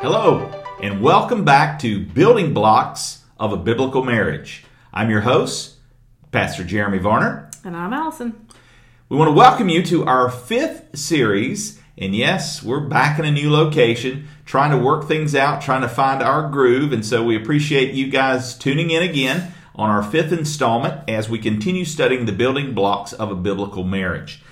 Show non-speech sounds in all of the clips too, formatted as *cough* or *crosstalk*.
Hello, and welcome back to Building Blocks of a Biblical Marriage. I'm your host, Pastor Jeremy Varner. And I'm Allison. We want to welcome you to our fifth series. And yes, we're back in a new location, trying to work things out, trying to find our groove. And so we appreciate you guys tuning in again on our fifth installment as we continue studying the building blocks of a biblical marriage.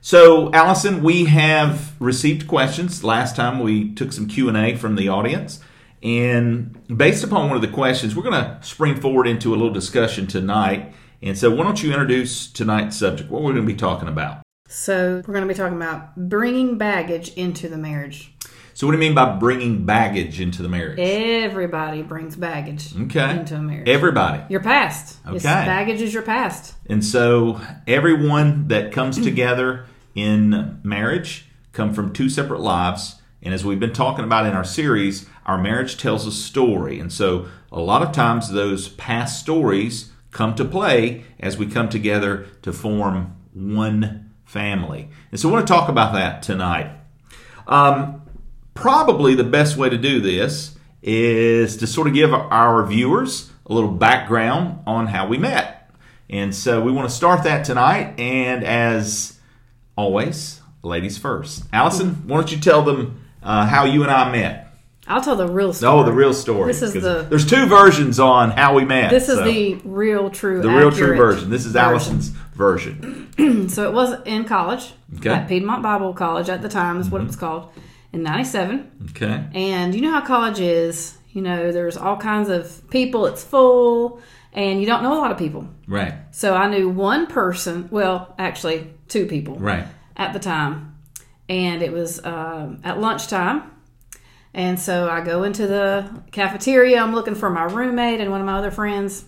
So, Allison, we have received questions. Last time we took some Q&A from the audience. And based upon one of the questions, we're going to spring forward into a little discussion tonight. And so, why don't you introduce tonight's subject? What we're going to be talking about? So, we're going to be talking about bringing baggage into the marriage. So, what do you mean by bringing baggage into the marriage? Everybody brings baggage Okay. into a marriage. Everybody. your past. It's- Okay. baggage is your past. And so everyone that comes together in marriage come from two separate lives. And as we've been talking about in our series, our marriage tells a story. And so a lot of times those past stories come to play as we come together to form one family. And so I want to talk about that tonight. Um, probably the best way to do this is to sort of give our viewers a little background on how we met. And so we want to start that tonight. And as always, ladies first. Allison, why don't you tell them uh, how you and I met? I'll tell the real story. Oh, the real story. This is the- There's two versions on how we met. This is so the real, true, the real true version. This is version. Allison's version. *clears throat* So it was in college Okay. Mm-hmm. at Piedmont Bible College at the time is what it was called in '97. Okay. And you know how college is. You know, there's all kinds of people. It's full, and you don't know a lot of people. Right. So I knew one person. Well, actually, two people. Right. at the time, and it was um, at lunchtime. And so I go into the cafeteria. I'm looking for my roommate and one of my other friends,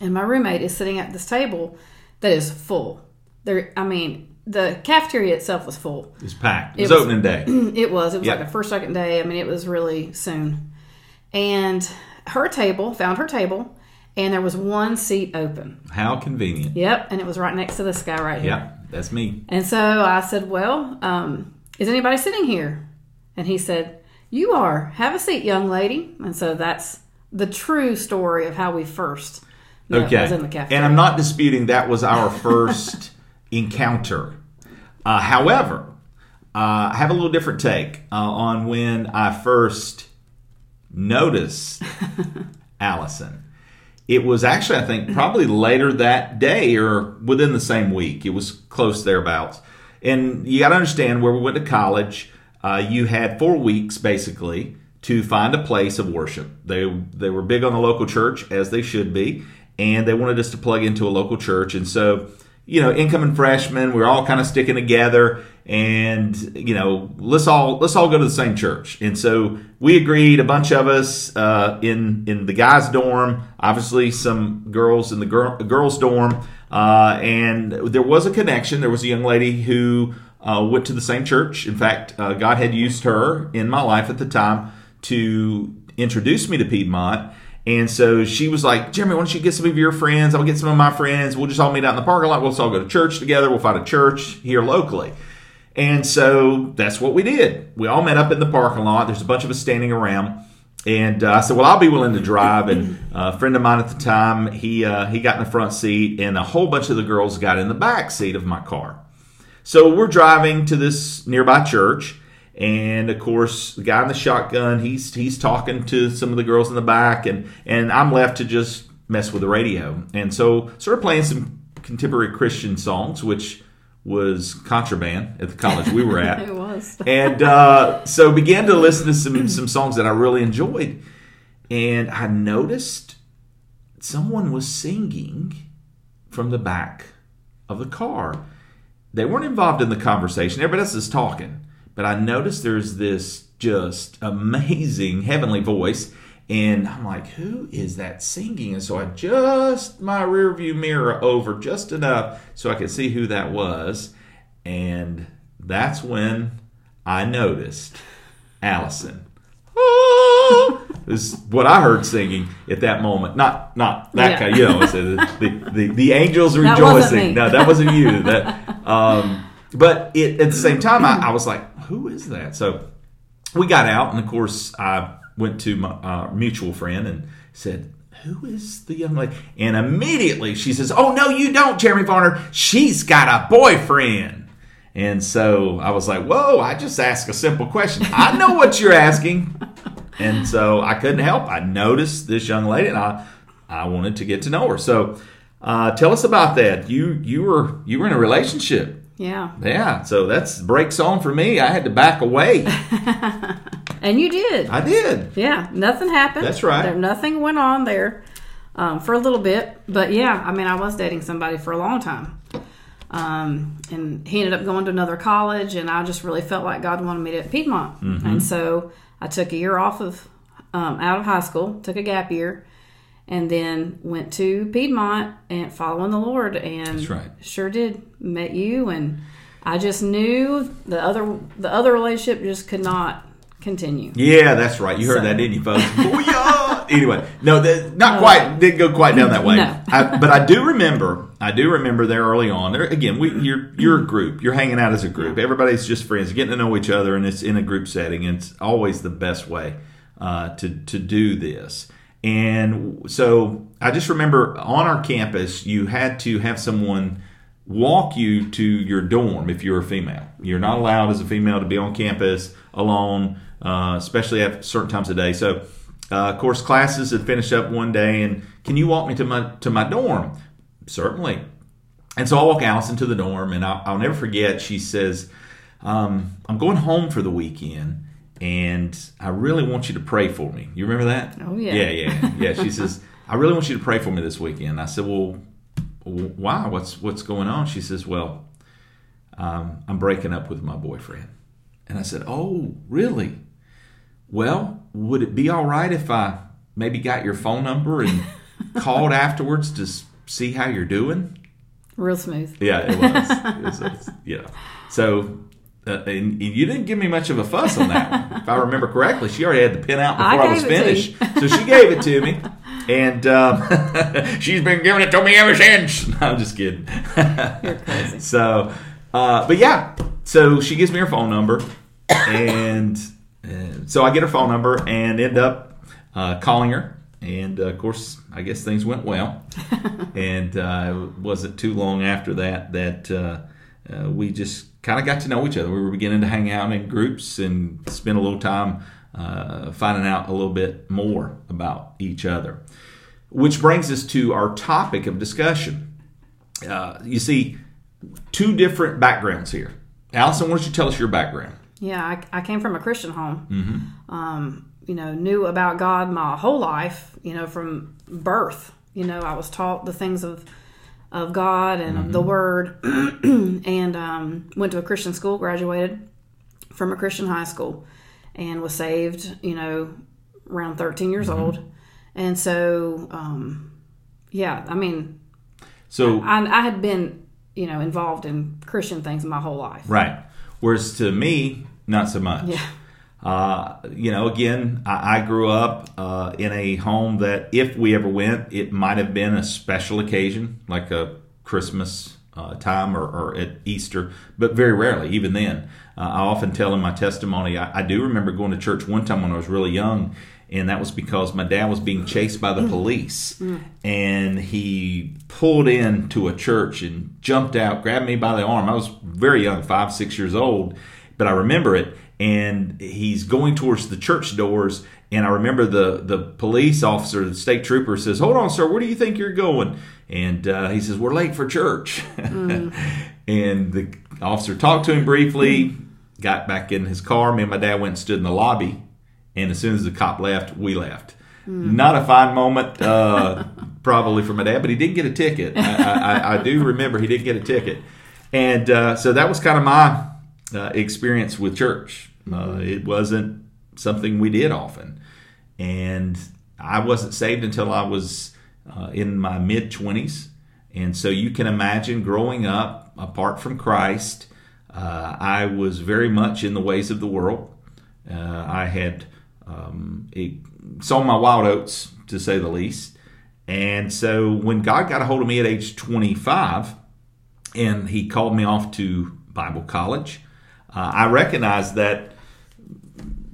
and my roommate is sitting at this table that is full. There, I mean, the cafeteria itself was full. It's packed. It It was was- opening day. *clears throat* It was. It was Yeah. like the first, second day. I mean, it was really soon. And her table, found her table, and there was one seat open. How convenient. Yep, and it was right next to this guy right here. Yeah, that's me. And so I said, Well, um, is anybody sitting here? And he said, You are. Have a seat, young lady. And so that's the true story of how we first met, Okay. was in the cafeteria. And I'm not disputing that was our *laughs* first encounter. Uh, however, uh, I have a little different take uh, on when I first noticed *laughs* Allison. It was actually, I think, probably later that day or within the same week. It was close thereabouts. And you got to understand where we went to college, uh, you had four weeks basically to find a place of worship. They they were big on the local church as they should be, and they wanted us to plug into a local church. And so, you know, incoming freshmen, we are all kind of sticking together, and you know, let's all let's all go to the same church. And so we agreed, a bunch of us uh, in in the guys' dorm, obviously some girls in the girl, girls' dorm, uh, and there was a connection. There was a young lady who uh, went to the same church. In fact, uh, God had used her in my life at the time to introduce me to Piedmont. And so she was like, Jeremy, why don't you get some of your friends? I'll get some of my friends. We'll just all meet out in the parking lot. We'll just all go to church together. We'll find a church here locally. And so that's what we did. We all met up in the parking lot. There's a bunch of us standing around. And uh, I said, "Well, I'll be willing to drive." And uh, a friend of mine at the time, he uh, he got in the front seat, and a whole bunch of the girls got in the back seat of my car. So we're driving to this nearby church, and of course, the guy in the shotgun, he's he's talking to some of the girls in the back, and and I'm left to just mess with the radio, and so started playing some contemporary Christian songs, which was contraband at the college we were at *laughs* it was. and uh, so began to listen to some some songs that I really enjoyed, and I noticed someone was singing from the back of the car. They weren't involved in the conversation. Everybody else is talking, but I noticed there's this just amazing heavenly voice. And I'm like, who is that singing? And so I just my rear view mirror over just enough so I could see who that was. And that's when I noticed Allison. Ah, is what I heard singing at that moment. Not not that Yeah. kind. You know, the, the, the angels That rejoicing. me. No, that wasn't you. That. Um, but it, at the same time, I, I was like, who is that? So we got out, and of course, I went to my uh, mutual friend and said, who is the young lady? And immediately she says, Oh, no, you don't, Jeremy Varner. She's got a boyfriend. And so I was like, Whoa, I just asked a simple question. I know what you're asking. And so I couldn't help. I noticed this young lady and I, I wanted to get to know her. So uh, tell us about that. You you were you were in a relationship. Yeah. Yeah. So that's brakes on for me. I had to back away. *laughs* And you did. I did. Yeah, nothing happened. That's right. There, nothing went on there um, for a little bit, but yeah, I mean, I was dating somebody for a long time, um, and he ended up going to another college, and I just really felt like God wanted me to at Piedmont, Mm-hmm. and so I took a year off of um, out of high school, took a gap year, and then went to Piedmont and following the Lord, and right. sure did met you, and I just knew the other the other relationship just could not continue. Yeah, that's right. You heard So- that, didn't you, folks? *laughs* Anyway, no, that, not quite. Didn't go quite down that way. No. I, but I do remember. I do remember there early on. There again, we you're you're a group. You're hanging out as a group. Everybody's just friends, getting to know each other, and it's in a group setting. And it's always the best way uh, to to do this. And so I just remember on our campus, you had to have someone walk you to your dorm if you're a female. You're not allowed as a female to be on campus alone, uh, especially at certain times of day. So, uh, of course, classes had finished up one day, and can you walk me to my to my dorm? Certainly. And so I walk Allison to the dorm, and I'll, I'll never forget. She says, um, "I'm going home for the weekend, and I really want you to pray for me." You remember that? Oh, yeah. Yeah, yeah, yeah. She says, *laughs* "I really want you to pray for me this weekend." I said, "Well, why? What's what's going on?" She says, "Well, um, I'm breaking up with my boyfriend." And I said, "Oh, really? Well, would it be all right if I maybe got your phone number and *laughs* called afterwards to see how you're doing?" Real smooth. Yeah, it was. it was, it was *laughs* yeah. So, uh, and, and you didn't give me much of a fuss on that one. If I remember correctly, she already had the pin out before I, was it to finished. So she gave it to me. And um, *laughs* she's been giving it to me ever since. *laughs* No, I'm just kidding. You're crazy. *laughs* So, uh, but yeah, so she gives me her phone number, and uh, so I get her phone number and end up uh, calling her. And uh, of course, I guess things went well. and uh, it wasn't too long after that that uh, we just kind of got to know each other. We were beginning to hang out in groups and spend a little time uh, finding out a little bit more about each other. Which brings us to our topic of discussion. Uh, you see, two different backgrounds here. Allison, why don't you tell us your background? Yeah, I, I came from a Christian home. Um, you know, knew about God my whole life. You know, from birth. You know, I was taught the things of of God and of the Word, *clears throat* and um, went to a Christian school. Graduated from a Christian high school, and was saved. You know, around thirteen years old, and so um, yeah, I mean, So, I, I had been you know involved in Christian things my whole life. right. Whereas to me, not so much. Yeah. Uh, you know, again, I, I grew up uh, in a home that if we ever went, it might have been a special occasion, like a Christmas uh, time or, or at Easter, but very rarely, even then. Uh, I often tell in my testimony, I, I do remember going to church one time when I was really young, and that was because my dad was being chased by the police, and he pulled into a church and jumped out, grabbed me by the arm. I was very young, five, six years old, but I remember it and he's going towards the church doors and i remember the the police officer the state trooper says hold on sir where do you think you're going? And uh, he says we're late for church. *laughs* And the officer talked to him briefly got back in his car. Me and my dad went and stood in the lobby and as soon as the cop left we left. Not a fine moment uh, *laughs* probably for my dad but he did get a ticket. I, I, I do remember he didn't get a ticket. And uh, so that was kind of my uh, experience with church. Uh, it wasn't something we did often, and I wasn't saved until I was uh, in my mid twenties. And so you can imagine growing up apart from Christ. Uh, I was very much in the ways of the world. Uh, I had um, sown my wild oats, to say the least. And so when God got a hold of me at age 25, and he called me off to Bible college. Uh, I recognize that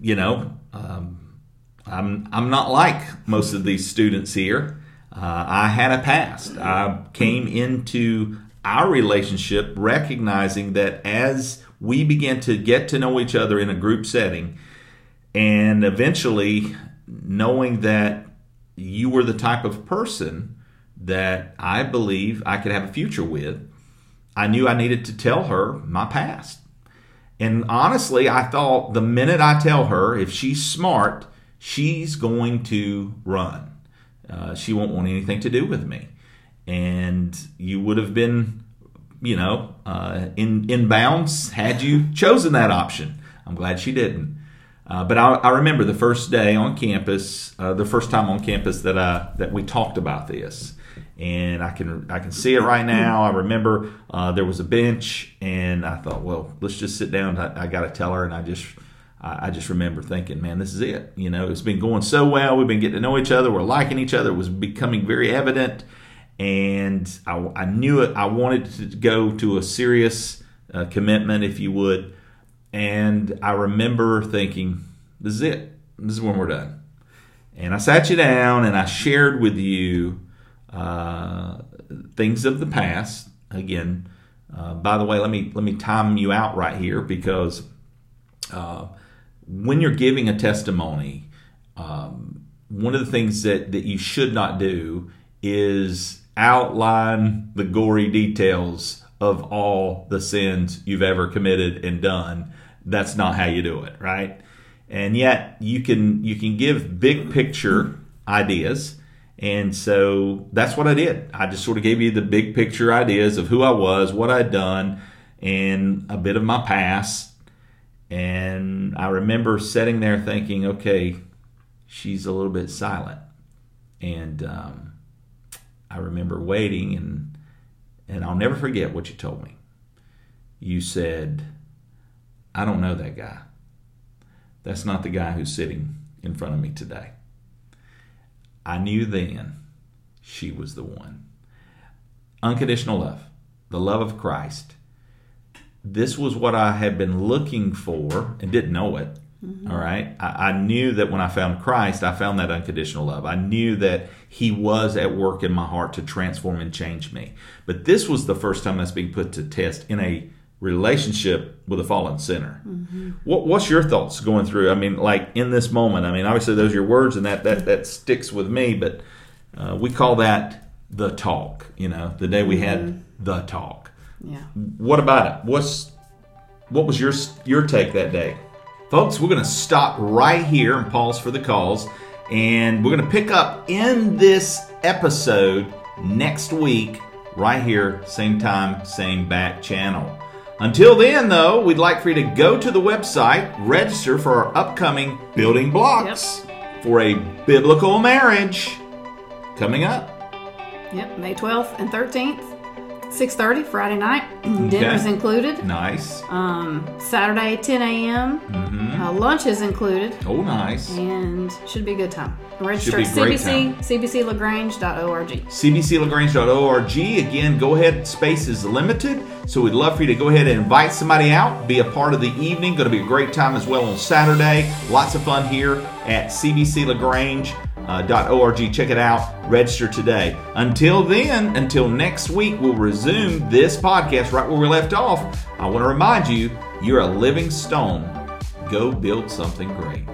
you know, um, I'm I'm not like most of these students here. Uh, I had a past. I came into our relationship recognizing that as we began to get to know each other in a group setting, and eventually knowing that you were the type of person that I believe I could have a future with, I knew I needed to tell her my past. And honestly, I thought the minute I tell her, if she's smart, she's going to run. Uh, she won't want anything to do with me. And you would have been, you know, uh, in, in bounds had you chosen that option. I'm glad she didn't. Uh, but I, I, remember the first day on campus, uh, the first time on campus that I, that we talked about this, and I can I can see it right now. I remember uh, there was a bench, and I thought, well, let's just sit down. I, I got to tell her, and I just I, I just remember thinking, man, this is it. You know, it's been going so well. We've been getting to know each other. We're liking each other. It was becoming very evident, and I, I knew it. I wanted to go to a serious uh, commitment, if you would. And I remember thinking, this is it. This is when we're done. And I sat you down and I shared with you uh, things of the past. Again, uh, by the way, let me let me time you out right here because uh, when you're giving a testimony, um, one of the things that, that you should not do is outline the gory details of all the sins you've ever committed and done that's not how you do it, right? And yet you can you can give big picture ideas. And so that's what I did. I just sort of gave you the big picture ideas of who I was, what I'd done, and a bit of my past. And I remember sitting there thinking, okay, she's a little bit silent. And um, I remember waiting, and and I'll never forget what you told me. You said, I don't know that guy. That's not the guy who's sitting in front of me today. I knew then she was the one. Unconditional love, the love of Christ. This was what I had been looking for and didn't know it. Mm-hmm. All right. I, I, knew that when I found Christ, I found that unconditional love. I knew that He was at work in my heart to transform and change me. But this was the first time that's being put to test in a relationship with a fallen sinner. Mm-hmm. What, what's your thoughts going through? I mean, like in this moment. I mean, obviously those are your words, and that that that sticks with me. But uh, we call that the talk. You know, the day we had mm-hmm. the talk. Yeah. What about it? What's what was your your take that day, folks? We're going to stop right here and pause for the calls, and we're going to pick up in this episode next week, right here, same time, same back channel. Until then, though, we'd like for you to go to the website, register for our upcoming building blocks yep. for a biblical marriage coming up. Yep, May 12th and 13th. 6.30 friday night. *clears throat* Okay. dinner's included. Nice. Um, saturday 10 a.m mm-hmm. uh, lunch is included. Oh nice. And should be a good time. Register at cbc cbclagrange.org cbclagrange.org again go ahead. Space is limited so we'd love for you to go ahead and invite somebody out be a part of the evening. Going to be a great time as well on saturday. Lots of fun here at cbc lagrange uh, .org. Check it out. Register today. Until then, until next week, we'll resume this podcast right where we left off. I want to remind you, you're a living stone. Go build something great.